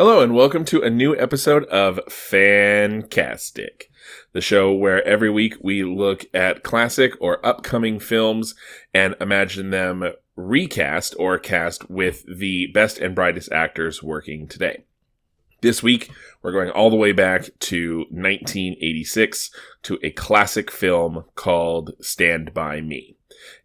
Hello, and welcome to a new episode of Fantastic, the show where every week we look at classic or upcoming films and imagine them recast or cast with the best and brightest actors working today. This week, we're going all the way back to 1986 to a classic film called Stand By Me.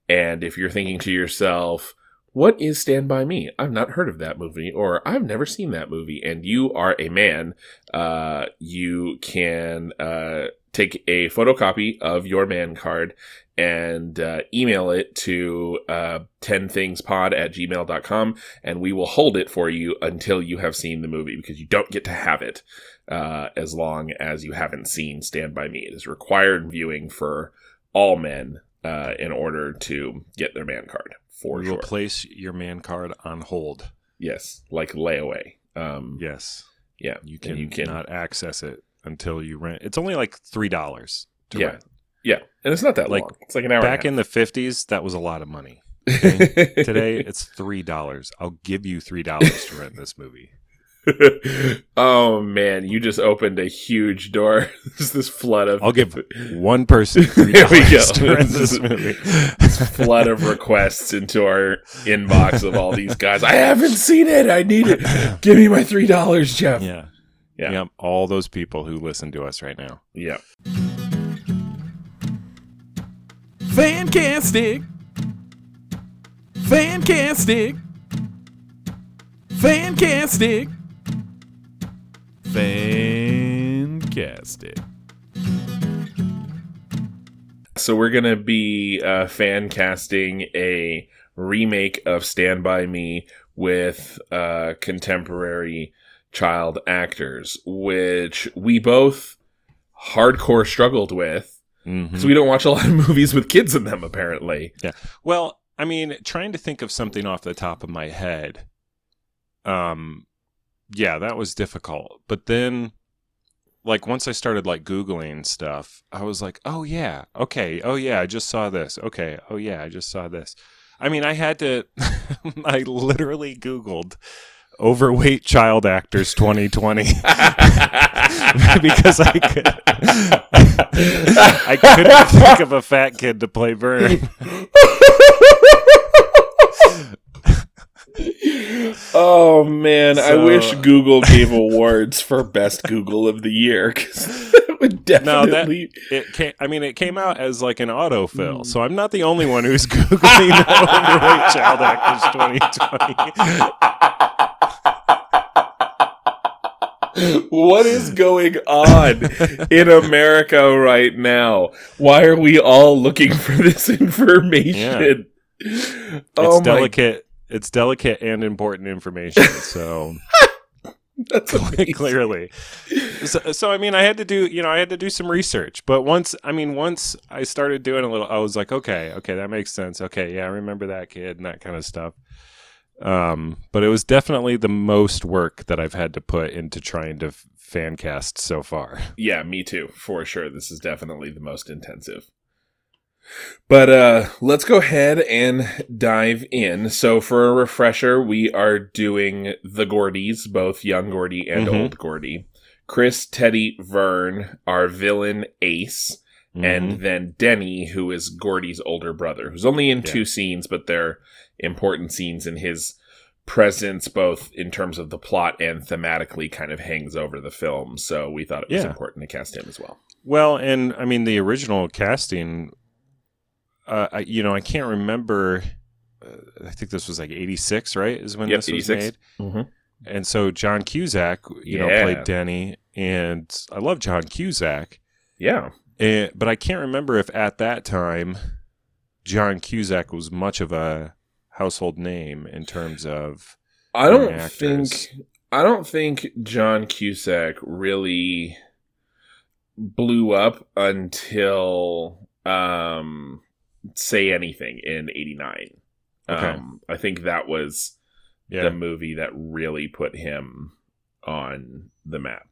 And if you're thinking to yourself, what is Stand By Me? I've not heard of that movie, or I've never seen that movie, and you are a man, uh, you can uh, take a photocopy of your man card and uh, email it to uh, 10thingspod at gmail.com, and we will hold it for you until you have seen the movie, because you don't get to have it uh, as long as you haven't seen Stand By Me. It is required viewing for all men uh, in order to get their man card for we sure. will place your man card on hold. yes, like layaway. Um, Yes, yeah, you can you can not access it until you rent. It's only like three dollars to Yeah. rent. yeah, and it's not that Like, long. It's like an hour. Back in the fifties, that was a lot of money. in Today, it's three dollars. I'll give you three dollars to rent this movie. Oh man, you just opened a huge door. Just this flood of I'll give one person three There we go. to rent this flood of requests into our inbox of all these guys. I haven't seen it. I need it. Give me my three dollars, Jeff. yeah. Yeah. Yep. All those people who listen to us right now. yeah. Fantastic. Fantastic. Fantastic. Fantastic. So we're gonna be uh, fan casting a remake of Stand by Me with uh, contemporary child actors, which we both hardcore struggled with because we don't watch a lot of movies with kids in them. Apparently, Yeah. Well, I mean, trying to think of something off the top of my head. Um yeah, that was difficult. But then like once I started like googling stuff, I was like, "Oh yeah. Okay. Oh yeah, I just saw this. Okay. Oh yeah, I just saw this." I mean, I had to I literally googled overweight child actors 2020 because I could I couldn't think of a fat kid to play Vern. Oh man, I wish Google gave awards for best Google of the year because that would No, that- it came i mean it came out as like an autofill hmm. so i'm not the only one who's googling overweight child actors 2020 what is going on in America right now? Why are we all looking for this information? it's Oh my, delicate it's delicate and important information so that's clearly. So, so i mean i had to do you know i had to do some research but once i mean once i started doing a little i was like okay okay that makes sense. Okay yeah i remember that kid and that kind of stuff. Um but it was definitely the most work that i've had to put into trying to f- fan cast so far. Yeah, me too, for sure. This is definitely the most intensive. But uh let's go ahead and dive in. So for a refresher, we are doing the Gordys, both young Gordy and Mhm. old Gordy. Chris, Teddy, Vern, our villain Ace, Mm-hmm. and then Denny, who is Gordy's older brother, who's only in Yeah. two scenes, but they're important scenes in his presence, both in terms of the plot and thematically, kind of hangs over the film. So we thought it was Yeah. important to cast him as well. Well, and I mean the original casting. Uh, I, you know, I can't remember. Uh, I think this was like '86, right? Is when Yep, this was 86. made. Mhm. And so John Cusack, you know, played Denny, and I love John Cusack. Yeah. And, but I can't remember if at that time John Cusack was much of a household name in terms of. I don't actors. think I don't think John Cusack really blew up until um say anything in 89. Okay. Um I think that was Yeah, the movie that really put him on the map.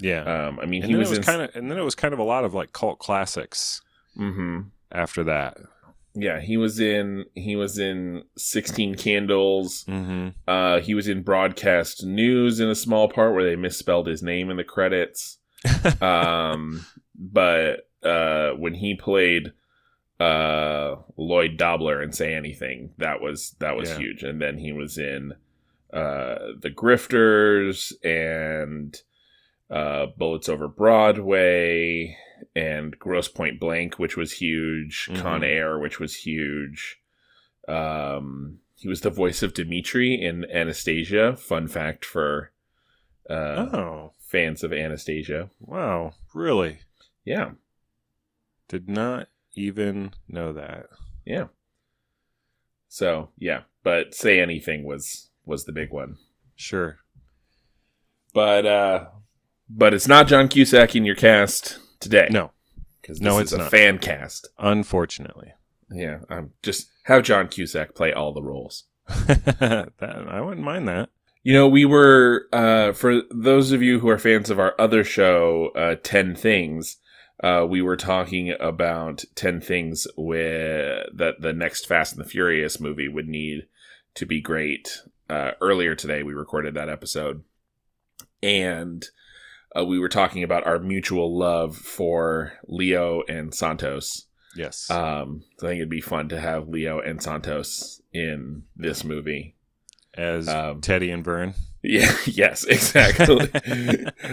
yeah. Um I mean and he was, was in kind of, and then it was kind of a lot of like cult classics Mhm. after that. Yeah, he was in he was in Sixteen Candles. Mm-hmm. Uh, he was in Broadcast News in a small part where they misspelled his name in the credits. um, but uh, when he played uh, Lloyd Dobler and Say Anything, that was that was Yeah. huge. And then he was in uh, The Grifters and uh, Bullets Over Broadway and Grosse Pointe Blank, which was huge. Con Mhm. Air, which was huge. Um, he was the voice of Dimitri in Anastasia. Fun fact for uh, oh, fans of Anastasia. wow. Really? Yeah, Did not even know that. yeah. So yeah, but say anything was was the big one. Sure. But uh but it's not John Cusack in your cast today. No, because No, is it's a not. fan cast. unfortunately. Yeah, I'm just have John Cusack play all the roles. that, I wouldn't mind that. You know, we were uh, for those of you who are fans of our other show, uh, Ten Things. Uh, we were talking about ten things where that the next Fast and the Furious movie would need to be great. Uh, earlier today, we recorded that episode, and uh, we were talking about our mutual love for Leo and Santos. Yes. Um, so I think it'd be fun to have Leo and Santos in this movie. As um, Teddy and Vern. Yeah, yes, exactly.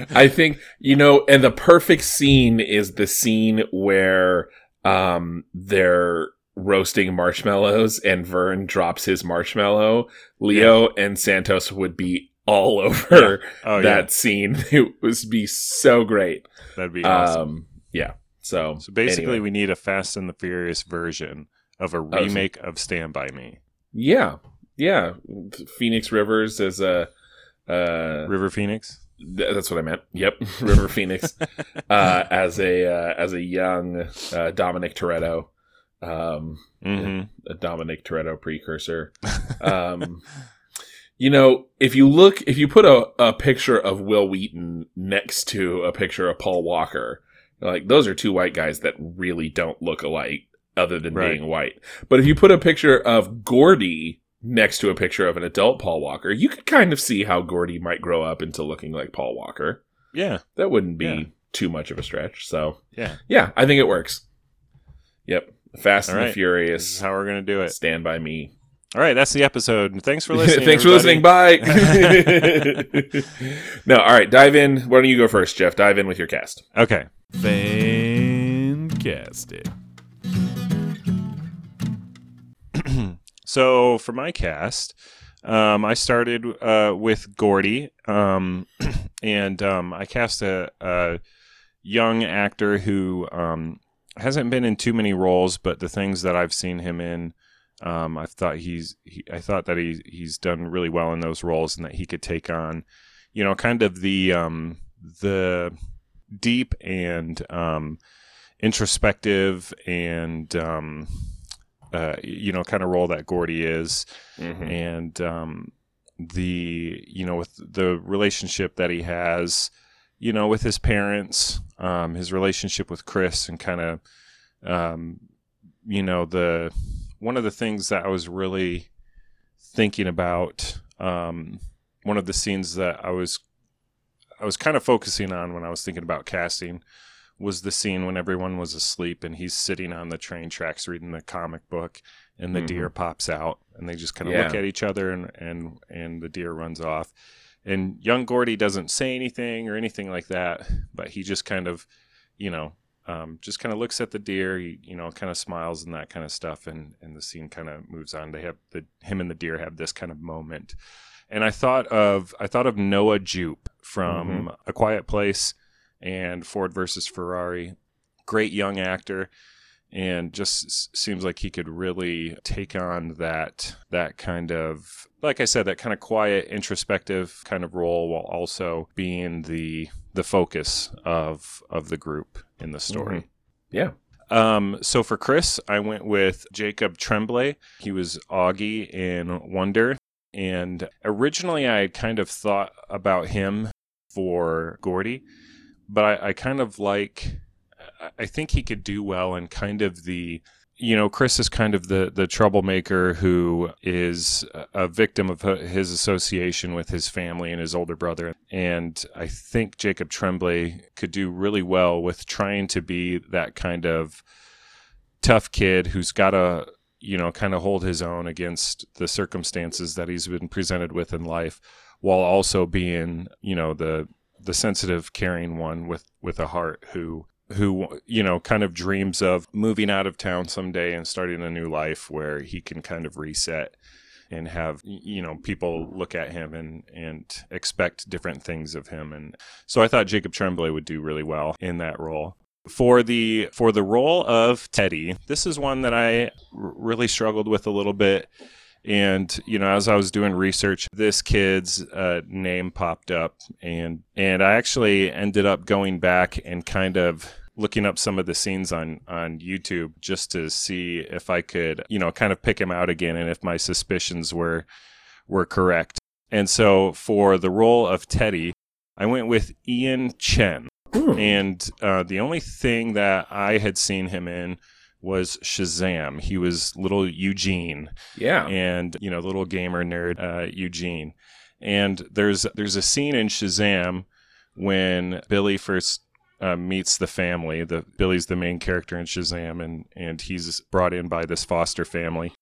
I think, you know, and the perfect scene is the scene where um they're roasting marshmallows and Vern drops his marshmallow. Leo and Santos would be all over Oh, that scene. It would be so great. That'd be awesome. Um yeah. So so basically, anyway. we need a Fast and the Furious version of a remake of Stand By Me. yeah. Yeah. Phoenix Rivers as a uh River Phoenix? Th- That's what I meant. Yep, River Phoenix uh, as a uh, as a young uh, Dominic Toretto, um, hmm a Dominic Toretto precursor. Um, you know, if you look, if you put a, a picture of Wil Wheaton next to a picture of Paul Walker, like those are two white guys that really don't look alike, other than Right. being white. But if you put a picture of Gordy next to a picture of an adult Paul Walker, you could kind of see how Gordy might grow up into looking like Paul Walker. Yeah. That wouldn't be Yeah. too much of a stretch. So Yeah. yeah, I think it works. Yep. Fast All and the right. Is Furious. how we're going to do it. Stand by me. All right. That's the episode. Thanks for listening. Thanks for listening. Bye. no, all right. Dive in. Why don't you go first, Jeff? Dive in with your cast. Okay. Fantastic. So for my cast, um, I started uh, with Gordy, um, and um, I cast a, a young actor who um, hasn't been in too many roles, but the things that I've seen him in, um, I thought he's he, I thought that he he's done really well in those roles, and that he could take on, you know, kind of the um, the deep and introspective and uh, you know kind of role that Gordy is Mhm. and um, the you know with the relationship that he has you know with his parents um, his relationship with chris and kind of um, you know the one of the things that i was really thinking about um, one of the scenes that i was i was kind of focusing on when i was thinking about casting was the scene when everyone was asleep and he's sitting on the train tracks reading the comic book and the Mhm. deer pops out and they just kind of look at each other and, and and the deer runs off. And young gordy doesn't say anything or anything like that but he just kind of you know um, just kind of looks at the deer he you know kind of smiles and that kind of stuff and and the scene kind of moves on. They have the him and the deer have this kind of moment. And i thought of i thought of noah jupe from a quiet place and ford versus ferrari great young actor and just seems like he could really take on that that kind of like I said that kind of quiet introspective kind of role while also being the the focus of of the group in the story. Yeah. Um, so for Chris, I went with Jacob Tremblay. He was Auggie in Wonder. And originally, I had kind of thought about him for Gordy, but I, I kind of like, I- think he could do well in kind of the you know, Chris is kind of the the troublemaker who is a victim of his association with his family and his older brother. And I think Jacob Tremblay could do really well with trying to be that kind of tough kid who's got to, you know, kind of hold his own against the circumstances that he's been presented with in life, while also being, you know, the the sensitive, caring one with with a heart who who you know kind of dreams of moving out of town someday and starting a new life where he can kind of reset and have you know people look at him and and expect different things of him. And so I thought Jacob Tremblay would do really well in that role. For the for the role of Teddy this is one that I r- really struggled with a little bit and you know as i was doing research this kid's uh, name popped up and and i actually ended up going back and kind of looking up some of the scenes on on youtube just to see if i could you know kind of pick him out again and if my suspicions were were correct and so for the role of teddy i went with ian chen Hmm. and uh, the only thing that i had seen him in was Shazam. He was little Eugene, Yeah. and you know, little gamer nerd uh, Eugene. And there's there's a scene in Shazam when Billy first uh, meets the family. The Billy's the main character in Shazam, and and he's brought in by this foster family.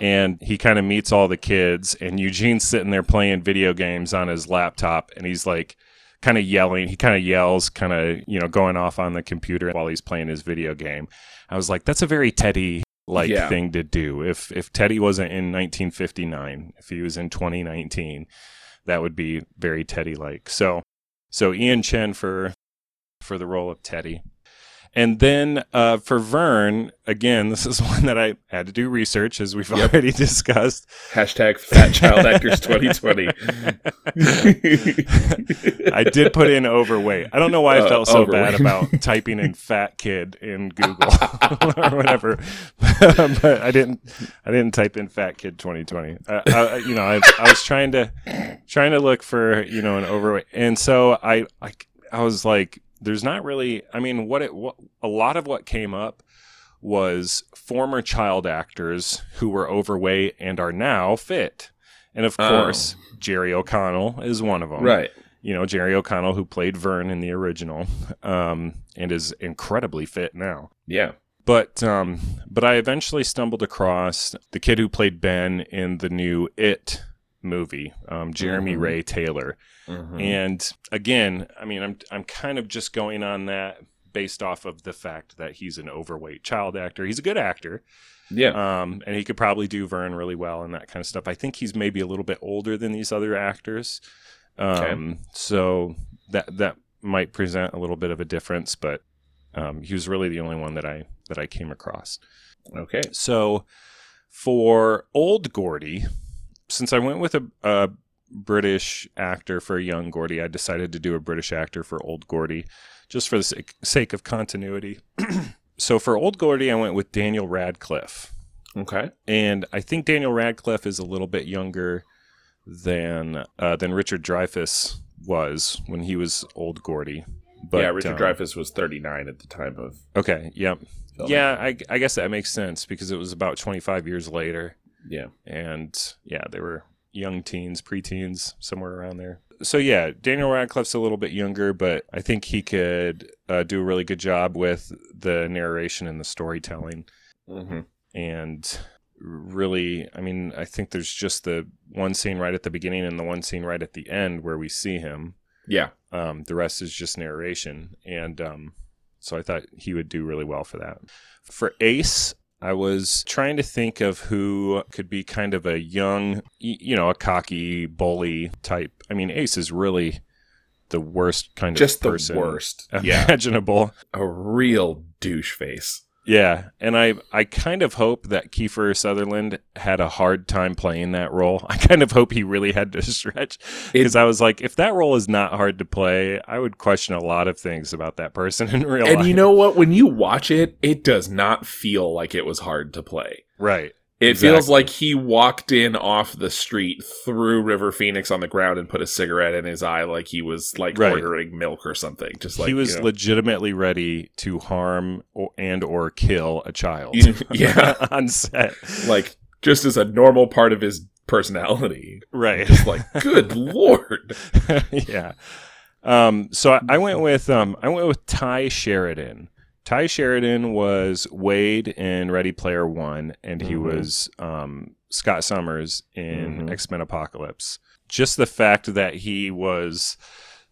And he kind of meets all the kids, and Eugene's sitting there playing video games on his laptop, and he's like, kind of yelling. He kind of yells, kind of, you know, going off on the computer while he's playing his video game. I was like, that's a very Teddy like Yeah. thing to do. If if Teddy wasn't in 1959, if he was in 2019, that would be very Teddy like. So so Ian Chen for for the role of Teddy. And then uh, for Vern, again, this is one that I had to do research, as we've Yep. already discussed. Hashtag Fat Child Actors 2020. I did put in overweight. I don't know why I Uh, felt so overweight. bad about typing in fat kid in Google or whatever, but I didn't. I didn't type in fat kid 2020. I, I, you know, I, I was trying to trying to look for you know an overweight, and so I I, I was like, there's not really. I mean, what it what, a lot of what came up was former child actors who were overweight and are now fit. And of Oh. course, Jerry O'Connell is one of them right. you know Jerry O'Connell, who played Vern in the original, um, and is incredibly fit now. Yeah. But um, but I eventually stumbled across the kid who played Ben in the new It movie, um, Jeremy Mhm. Ray Taylor. Mhm. And again, I mean, I'm I'm kind of just going on that based off of the fact that he's an overweight child actor. He's a good actor, yeah. um, and he could probably do Vern really well and that kind of stuff. I think he's maybe a little bit older than these other actors, um, so that that might present a little bit of a difference. But um, he was really the only one that I that I came across. Okay. So for old Gordy, since I went with a, a British actor for young Gordy, I decided to do a British actor for old Gordy, just for the sake, of continuity. so for old Gordy, I went with Daniel Radcliffe. Okay. And I think Daniel Radcliffe is a little bit younger than uh, than Richard Dreyfuss was when he was old Gordy. But yeah, Richard um, Dreyfuss was 39 at the time of Okay, yep. filming. Yeah, I, I guess that makes sense because it was about 25 years later. Yeah. And yeah, they were young teens, preteens, somewhere around there. So yeah, Daniel Radcliffe's a little bit younger, but I think he could uh, do a really good job with the narration and the storytelling. hmm And really, I mean, I think there's just the one scene right at the beginning and the one scene right at the end where we see him. Yeah. Um, the rest is just narration, and um, so I thought he would do really well for that. For Ace, I was trying to think of who could be kind of a young, you know, a cocky bully type. I mean, Ace is really the worst kind of Just the worst. Yeah. imaginable. A real douche face. Yeah, and I I kind of hope that Kiefer Sutherland had a hard time playing that role. I kind of hope he really had to stretch because I was like, if that role is not hard to play, I would question a lot of things about that person in real And life. And you know what? When you watch it, it does not feel like it was hard to play. right? It feels like he walked in off the street, threw River Phoenix on the ground, and put a cigarette in his eye, like he was like Right. ordering milk or something. Just like he was you know. legitimately ready to harm or, and or kill a child. yeah, on set. like just as a normal part of his personality. Right. Just like, good lord. yeah. Um, so I, I went with um, I went with Tye Sheridan. Tye Sheridan was Wade in Ready Player One, and he Mhm. was um, Scott Summers in Mhm. X Men Apocalypse. Just the fact that he was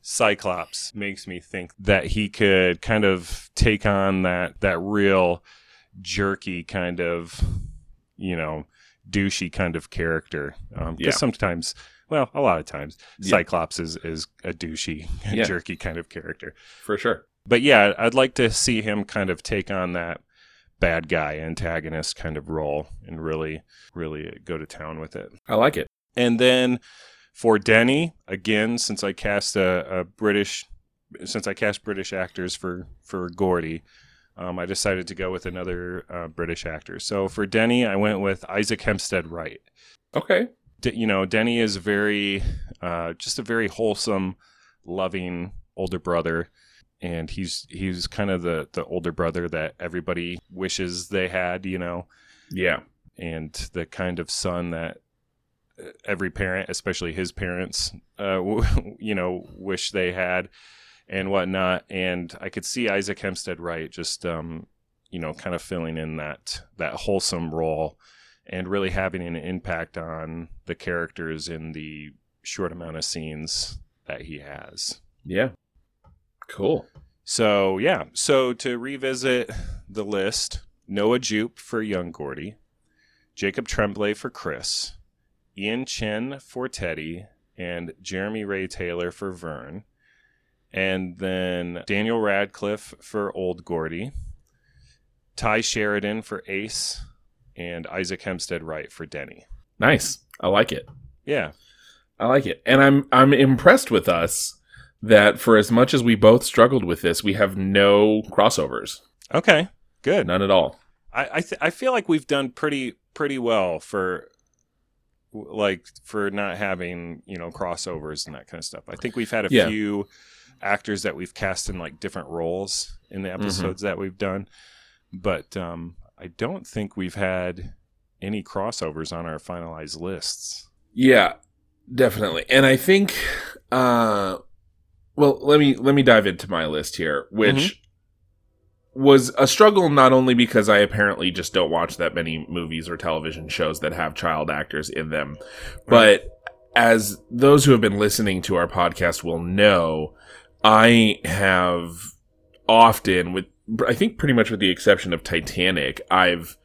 Cyclops makes me think that he could kind of take on that that real jerky kind of, you know, douchey kind of character. Um, 'cause Yeah. sometimes, well, a lot of times, Yeah. Cyclops is is a douchey, Yeah. jerky kind of character. For sure. But yeah, I'd like to see him kind of take on that bad guy antagonist kind of role and really, really go to town with it. I like it. And then for Denny, again, since I cast a, a British, since I cast British actors for for Gordy, um, I decided to go with another uh, British actor. So for Denny, I went with Isaac Hempstead Wright. Okay. D- you know, Denny is very, uh, just a very wholesome, loving older brother, and he's he's kind of the the older brother that everybody wishes they had. You know, Yeah. and the kind of son that uh, every parent, especially his parents, uh, w- you know, wish they had and whatnot. And I could see Isaac Hempstead Wright just, um, you know, kind of filling in that that wholesome role and really having an impact on the characters in the short amount of scenes that he has. Yeah. Cool. So yeah, so to revisit the list, Noah Jupe for young Gordy, Jacob Tremblay for Chris, Ian Chen for Teddy, and Jeremy Ray Taylor for Vern, and then Daniel Radcliffe for Old Gordy, Tye Sheridan for Ace, and Isaac Hempstead Wright for Denny. Nice. I like it. Yeah, I like it. And I'm I'm impressed with us that for as much as we both struggled with this, we have no crossovers. okay, good. None at all. I I, th- I feel like we've done pretty pretty well for like for not having you know crossovers and that kind of stuff. I think we've had a Yeah. few actors that we've cast in like different roles in the episodes that we've done, but um, I don't think we've had any crossovers on our finalized lists. Yeah, definitely. And I think uh well, let me let me dive into my list here, which mm-hmm. was a struggle not only because I apparently just don't watch that many movies or television shows that have child actors in them, but as those who have been listening to our podcast will know, I have often with I think pretty much with the exception of Titanic, I've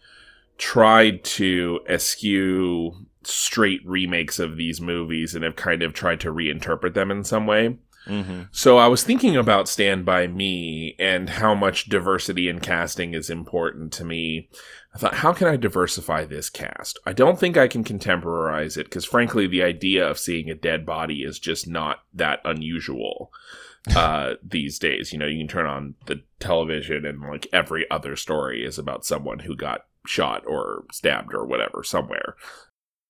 tried to eschew straight remakes of these movies and have kind of tried to reinterpret them in some way. Mm-hmm. So I was thinking about Stand By Me and how much diversity in casting is important to me. I thought, how can I diversify this cast? I don't think I can contemporize it because, frankly, the idea of seeing a dead body is just not that unusual uh, these days. You know, you can turn on the television and like every other story is about someone who got shot or stabbed or whatever somewhere.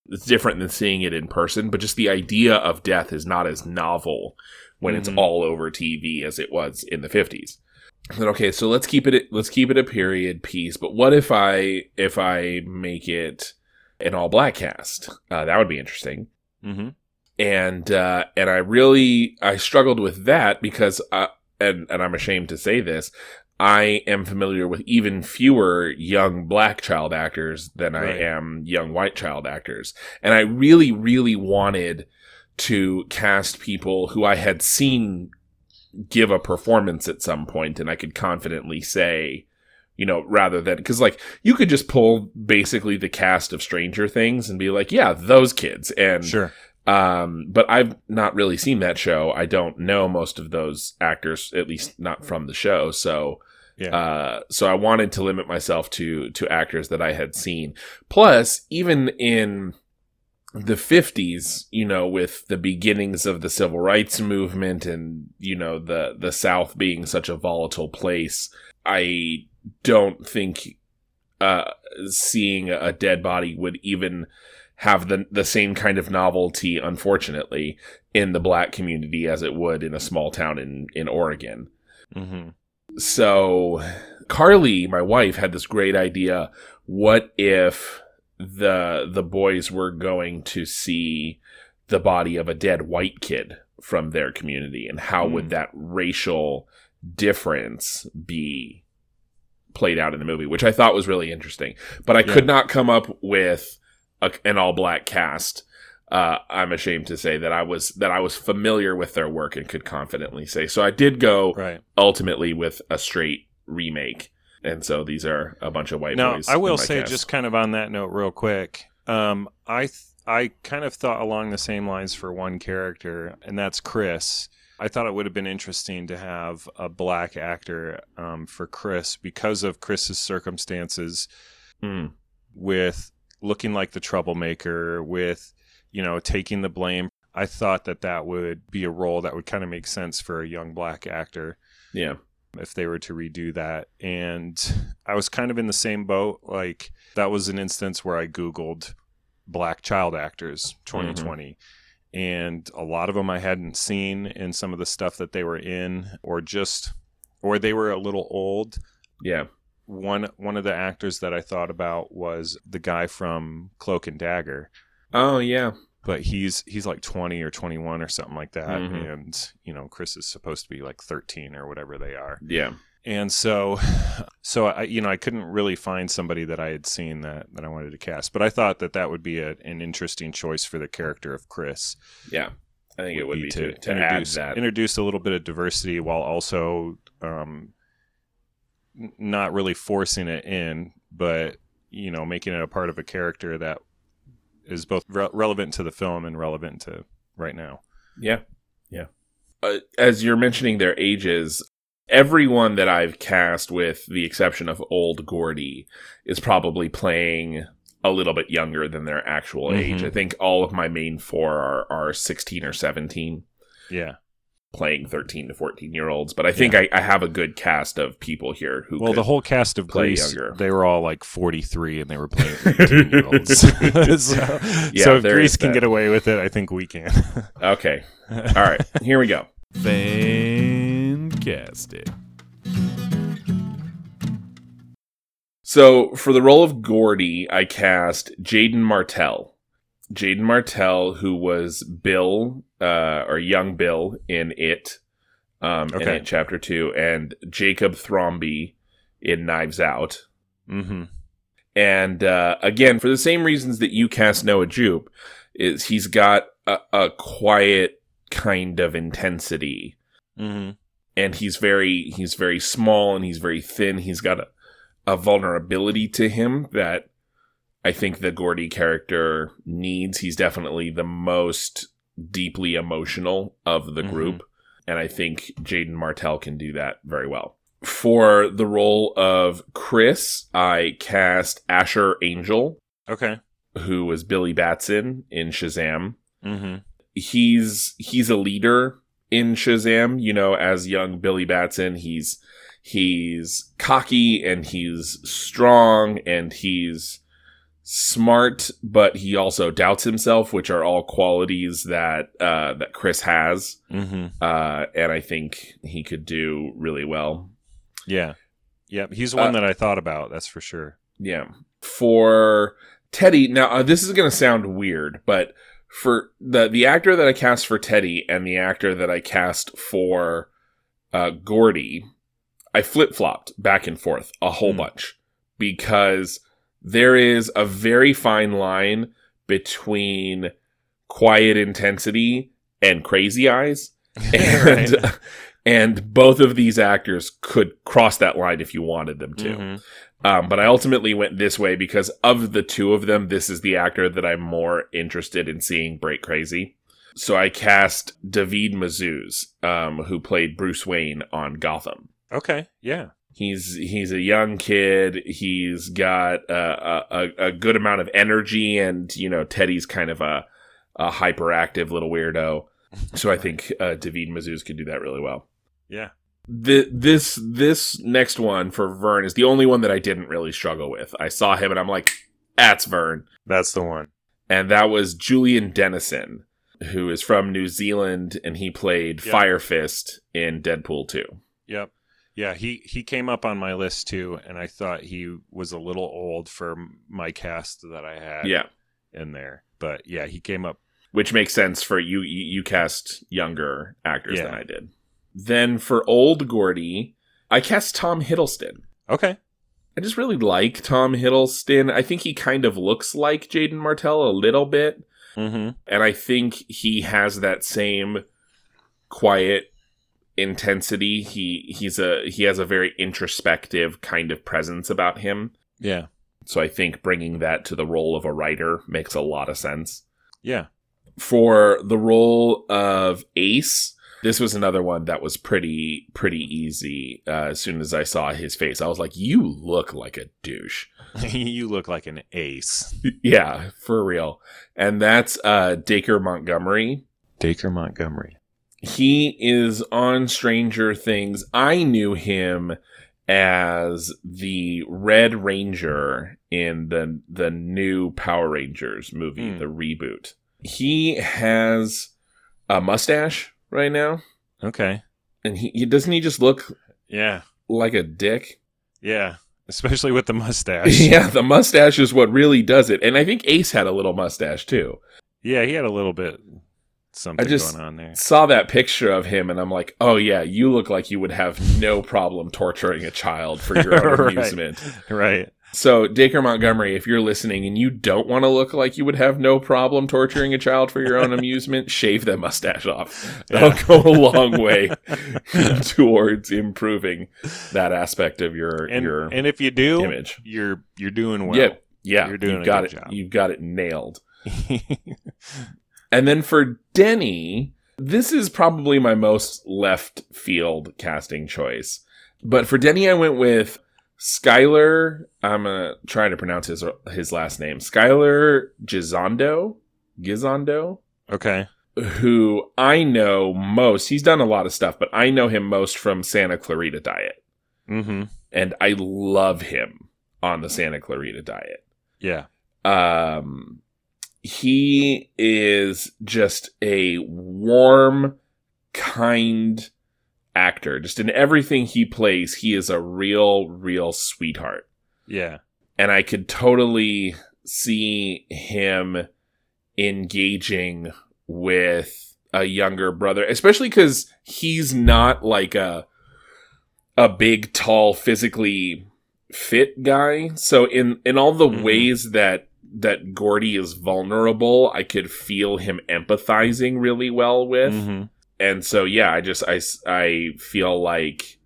It's different than seeing it in person, but just the idea of death is not as novel when it's Mhm. all over TV as it was in the 50s. I said, okay, so let's keep it let's keep it a period piece. But what if I if I make it an all black cast? Uh, that would be interesting. Mm-hmm. And uh, and I really I struggled with that because uh, and and I'm ashamed to say this. I am familiar with even fewer young black child actors than I am young white child actors. And I really, really wanted to cast people who I had seen give a performance at some point and I could confidently say, you know, rather than because like you could just pull basically the cast of Stranger Things and be like, yeah, those kids. And Sure. um, but I've not really seen that show. I don't know most of those actors, at least not from the show. So, Yeah. uh, so I wanted to limit myself to to actors that I had seen. Plus, even in the 50s, you know, with the beginnings of the civil rights movement and, you know, the the South being such a volatile place, I don't think uh, seeing a dead body would even have the the same kind of novelty, unfortunately, in the black community as it would in a small town in in Oregon. Mm-hmm. So Carly, my wife, had this great idea. What if the the boys were going to see the body of a dead white kid from their community and how Mm. would that racial difference be played out in the movie which i thought was really interesting but i Yeah. could not come up with a, an all black cast uh, i'm ashamed to say that i was that i was familiar with their work and could confidently say so i did go Right. ultimately with a straight remake and so these are a bunch of white Now, boys I will say, cast. just kind of on that note, real quick, um, I th- I kind of thought along the same lines for one character, and that's Chris. I thought it would have been interesting to have a black actor um, for Chris because of Chris's circumstances Mm, with looking like the troublemaker, with you know taking the blame. I thought that that would be a role that would kind of make sense for a young black actor yeah if they were to redo that. And I was kind of in the same boat. Like that was an instance where I Googled black child actors mm-hmm. 2020. And a lot of them I hadn't seen in some of the stuff that they were in, or just, or they were a little old. yeah One one of the actors that I thought about was the guy from Cloak and Dagger, oh yeah but he's he's like 20 or 21 or something like that, Mhm. and you know Chris is supposed to be like 13 or whatever they are. Yeah. And so so i you know i couldn't really find somebody that i had seen that that i wanted to cast but i thought that that would be a, an interesting choice for the character of chris. Yeah. I think it would be to, to add introduce that. introduce a little bit of diversity while also um not really forcing it in but you know making it a part of a character that is both re- relevant to the film and relevant to right now Yeah. Yeah. Uh, as you're mentioning their ages, everyone that I've cast, with the exception of old Gordy, is probably playing a little bit younger than their actual age. Mhm. I think all of my main four are, are 16 or 17, yeah playing 13 to 14 year olds. But I think I, I have a good cast of people here who Well, could- the whole cast of play Grease, younger. they were all like 43 and they were playing 18 year olds. so, Yeah, so if there Grease can get away with it, I think we can. Okay. All right. Here we go. Fantastic. So for the role of Gordy, I cast Jaeden Martell. Jaeden Martell, who was Bill, uh, or young Bill in It, um, in It Chapter 2, and Jacob Thrombey in Knives Out. hmm And uh, again, for the same reasons that you cast Noah Jupe, is he's got a, a quiet kind of intensity hmm and he's very he's very small and he's very thin. He's got a, a vulnerability to him that I think the Gordy character needs. He's definitely the most deeply emotional of the Mhm. group, and I think Jaeden Martell can do that very well. For the role of Chris, I cast Asher Angel, Okay. who was Billy Batson in Shazam hmm he's he's a leader in Shazam, you know, as young Billy Batson, he's he's cocky and he's strong and he's smart, but he also doubts himself, which are all qualities that uh that Chris has. hmm Uh and I think he could do really well. Yeah. yeah, He's the Uh, one that I thought about. That's for sure. Yeah. For Teddy, now uh, this is going to sound weird, but for the the actor that I cast for Teddy and the actor that I cast for uh, Gordy, I flip flopped back and forth a whole Hmm. bunch because there is a very fine line between quiet intensity and crazy eyes and Right. and both of these actors could cross that line if you wanted them to. Mhm. Um, but I ultimately went this way because of the two of them, this is the actor that I'm more interested in seeing break crazy. So I cast David Mazouz, um, who played Bruce Wayne on Gotham. Okay. Yeah. He's he's a young kid. He's got a, a a good amount of energy, and you know Teddy's kind of a a hyperactive little weirdo. So I think uh, David Mazouz could do that really well. Yeah. the, this this next one for Vern is the only one that I didn't really struggle with. I saw him and I'm like, that's Vern. That's the one. And that was Julian Dennison, who is from New Zealand and he played Yep. Fire Fist in Deadpool 2. Yep. Yeah, he he came up on my list too, and I thought he was a little old for my cast that I had Yeah. in there. But yeah, he came up. Which makes sense for you you, you cast younger actors Yeah. than I did. Then for old Gordy, I cast Tom Hiddleston. Okay. I just really like Tom Hiddleston. I think he kind of looks like Jaeden Martell a little bit. Mm-hmm. and I think he has that same quiet intensity. He he's a he has a very introspective kind of presence about him. Yeah. So I think bringing that to the role of a writer makes a lot of sense. Yeah. For the role of Ace, this was another one that was pretty pretty easy. Uh, as soon as I saw his face, I was like, "You look like a douche." you look like an ace. yeah, for real. And that's uh, Dacre Montgomery. Dacre Montgomery. He is on Stranger Things. I knew him as the Red Ranger in the the new Power Rangers movie, Hmm. the reboot. He has a mustache right now, Okay. and he, he doesn't he just look Yeah. like a dick. Yeah. Especially with the mustache. yeah, the mustache is what really does it. And I think Ace had a little mustache too. Yeah, he had a little bit something I just- going on there. Saw that picture of him, and I'm like, oh yeah, you look like you would have no problem torturing a child for your own Right. amusement. Right. So, Dacre Montgomery, if you're listening and you don't want to look like you would have no problem torturing a child for your own amusement, shave that mustache off. That'll Yeah. go a long way towards improving that aspect of your and your and if you do, image. you're you're doing well. yeah, yeah, you're doing you've a got good it. job. You've got it nailed. And then for Denny, this is probably my most left field casting choice. But for Denny, I went with Skyler. I'm uh, trying to pronounce his his last name. Skyler Gisondo. Gisondo. okay. Who I know most. He's done a lot of stuff, but I know him most from Santa Clarita Diet. Mm-hmm. And I love him on the Santa Clarita Diet Yeah. um he is just a warm kind actor just in everything he plays he is a real real sweetheart Yeah. and i could totally see him engaging with a younger brother especially cuz he's not like a a big tall physically fit guy so in in all the Mhm. ways that that Gordy is vulnerable i could feel him empathizing really well with Mhm. and so yeah i just I I feel like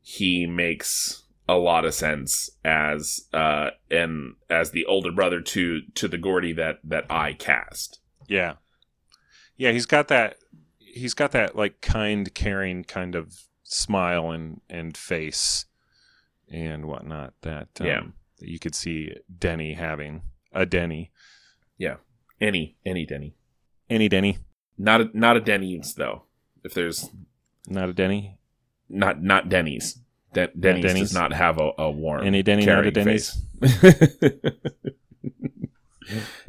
he makes a lot of sense as uh and as the older brother to to the gordy that that i cast Yeah. Yeah, he's got that he's got that like kind, caring kind of smile and and face and whatnot that um, Yeah. that you could see Denny having. A Denny. Yeah, any any denny Any Denny? not a not a denny's though if there's Not a Denny? not not denny's De- denny's, Denny's? does not have a, a warm Any Denny, not a Denny's?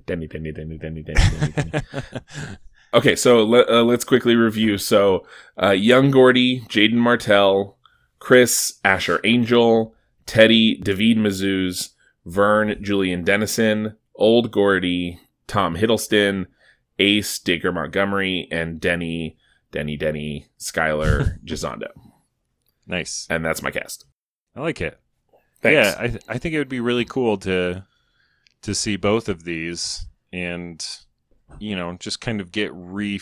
denny denny denny denny denny denny, denny. Okay, so le- uh, let's quickly review. So, uh, Young Gordy, Jaeden Martell, Chris, Asher Angel, Teddy, David Mazouz, Vern, Julian Dennison, Old Gordy, Tom Hiddleston, Ace, Dacre Montgomery, and Denny, Denny, Denny, Skyler, Gisondo. nice. And that's my cast. I like it. Thanks. Yeah, I th- I think it would be really cool to to see both of these and you know just kind of get re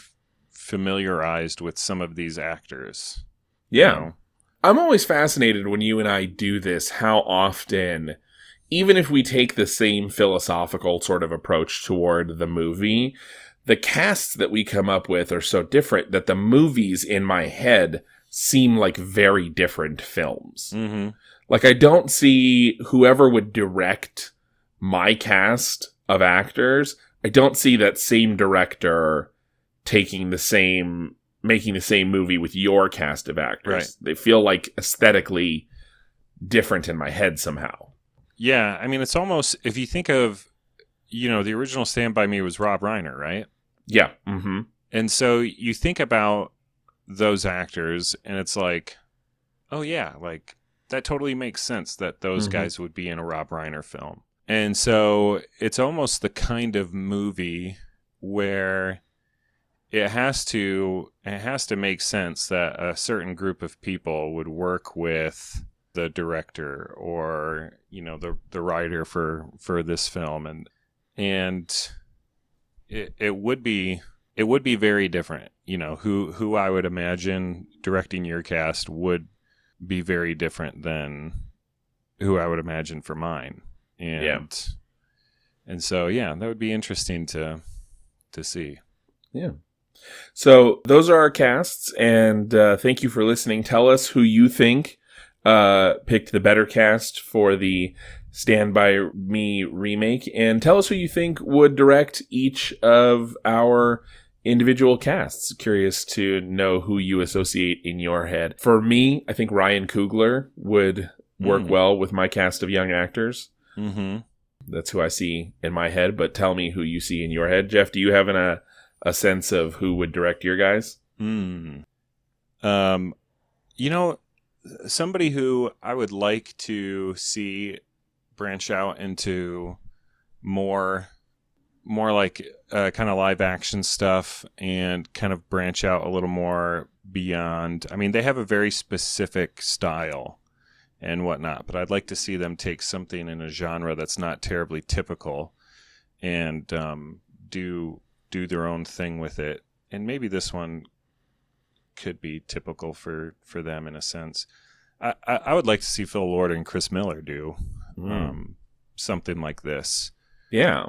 familiarized with some of these actors. you Yeah. know? I'm always fascinated when you and I do this, how often, even if we take the same philosophical sort of approach toward the movie, the casts that we come up with are so different that the movies in my head seem like very different films. Mm-hmm. Like, I don't see whoever would direct my cast of actors, I don't see that same director taking the same making the same movie with your cast of actors. Right. They feel like aesthetically different in my head somehow. Yeah, I mean, it's almost if you think of, you know, the original Stand by Me was Rob Reiner, right? Yeah. Mm-hmm. And so you think about those actors, and it's like, oh yeah, like that totally makes sense that those Mhm. guys would be in a Rob Reiner film. And so it's almost the kind of movie where it has to it has to make sense that a certain group of people would work with the director or you know the the writer for for this film and and it it would be it would be very different you know who who I would imagine directing your cast would be very different than who I would imagine for mine and Yeah. and so yeah that would be interesting to to see Yeah. So those are our casts, and uh, thank you for listening. Tell us who you think uh, picked the better cast for the Stand By Me remake, and tell us who you think would direct each of our individual casts. Curious to know who you associate in your head. For me, I think Ryan Coogler would work Mm. well with my cast of young actors. mm-hmm. That's who I see in my head, but tell me who you see in your head. Jeff, do you have an, a, a sense of who would direct your guys? Hmm. Um, you know, somebody who I would like to see branch out into more, more like uh, kind of live action stuff and kind of branch out a little more beyond. I mean, they have a very specific style and whatnot, but I'd like to see them take something in a genre that's not terribly typical and um, do do their own thing with it. And maybe this one could be typical for for them in a sense. I, I, I would like to see Phil Lord and Chris Miller do um, something like this. Yeah.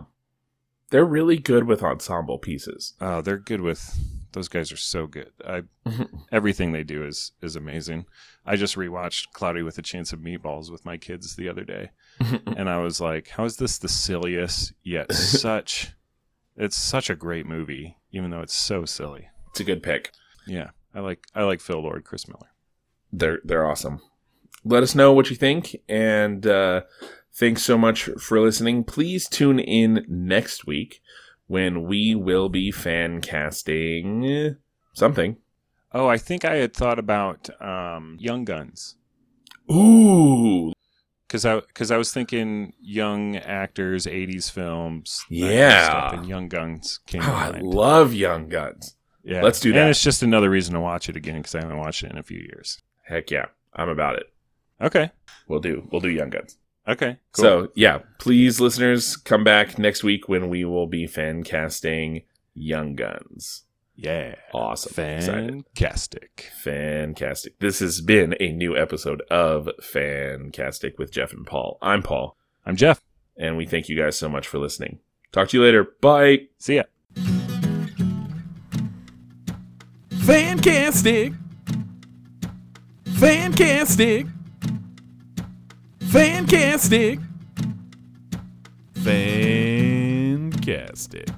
They're really good with ensemble pieces. Oh, they're good with those guys are so good. I everything they do is is amazing. I just rewatched Cloudy with a Chance of Meatballs with my kids the other day, and I was like, "How is this the silliest yet such? It's such a great movie, even though it's so silly." it's a good pick. Yeah, I like I like Phil Lord, Chris Miller. They're they're awesome. Let us know what you think and uh thanks so much for listening. Please tune in next week when we will be fan casting something. Oh, I think I had thought about um, Young Guns Ooh. because I because I was thinking young actors, '80s films. that kind of Yeah. stuff, and Young Guns came Oh, I love Young Guns. Yeah, let's do that. And it's just another reason to watch it again because I haven't watched it in a few years. Heck yeah. I'm about it. Okay, We'll do we'll do Young Guns. okay, cool. So yeah, please listeners come back next week when we will be fan casting Young Guns. yeah, Awesome. Fantastic. Fantastic. This has been a new episode of Fantastic with Jeff and Paul. I'm Paul, I'm Jeff. and we thank you guys so much for listening. Talk to you later. Bye. See ya. Fantastic. Fantastic. Fantastic. Fantastic.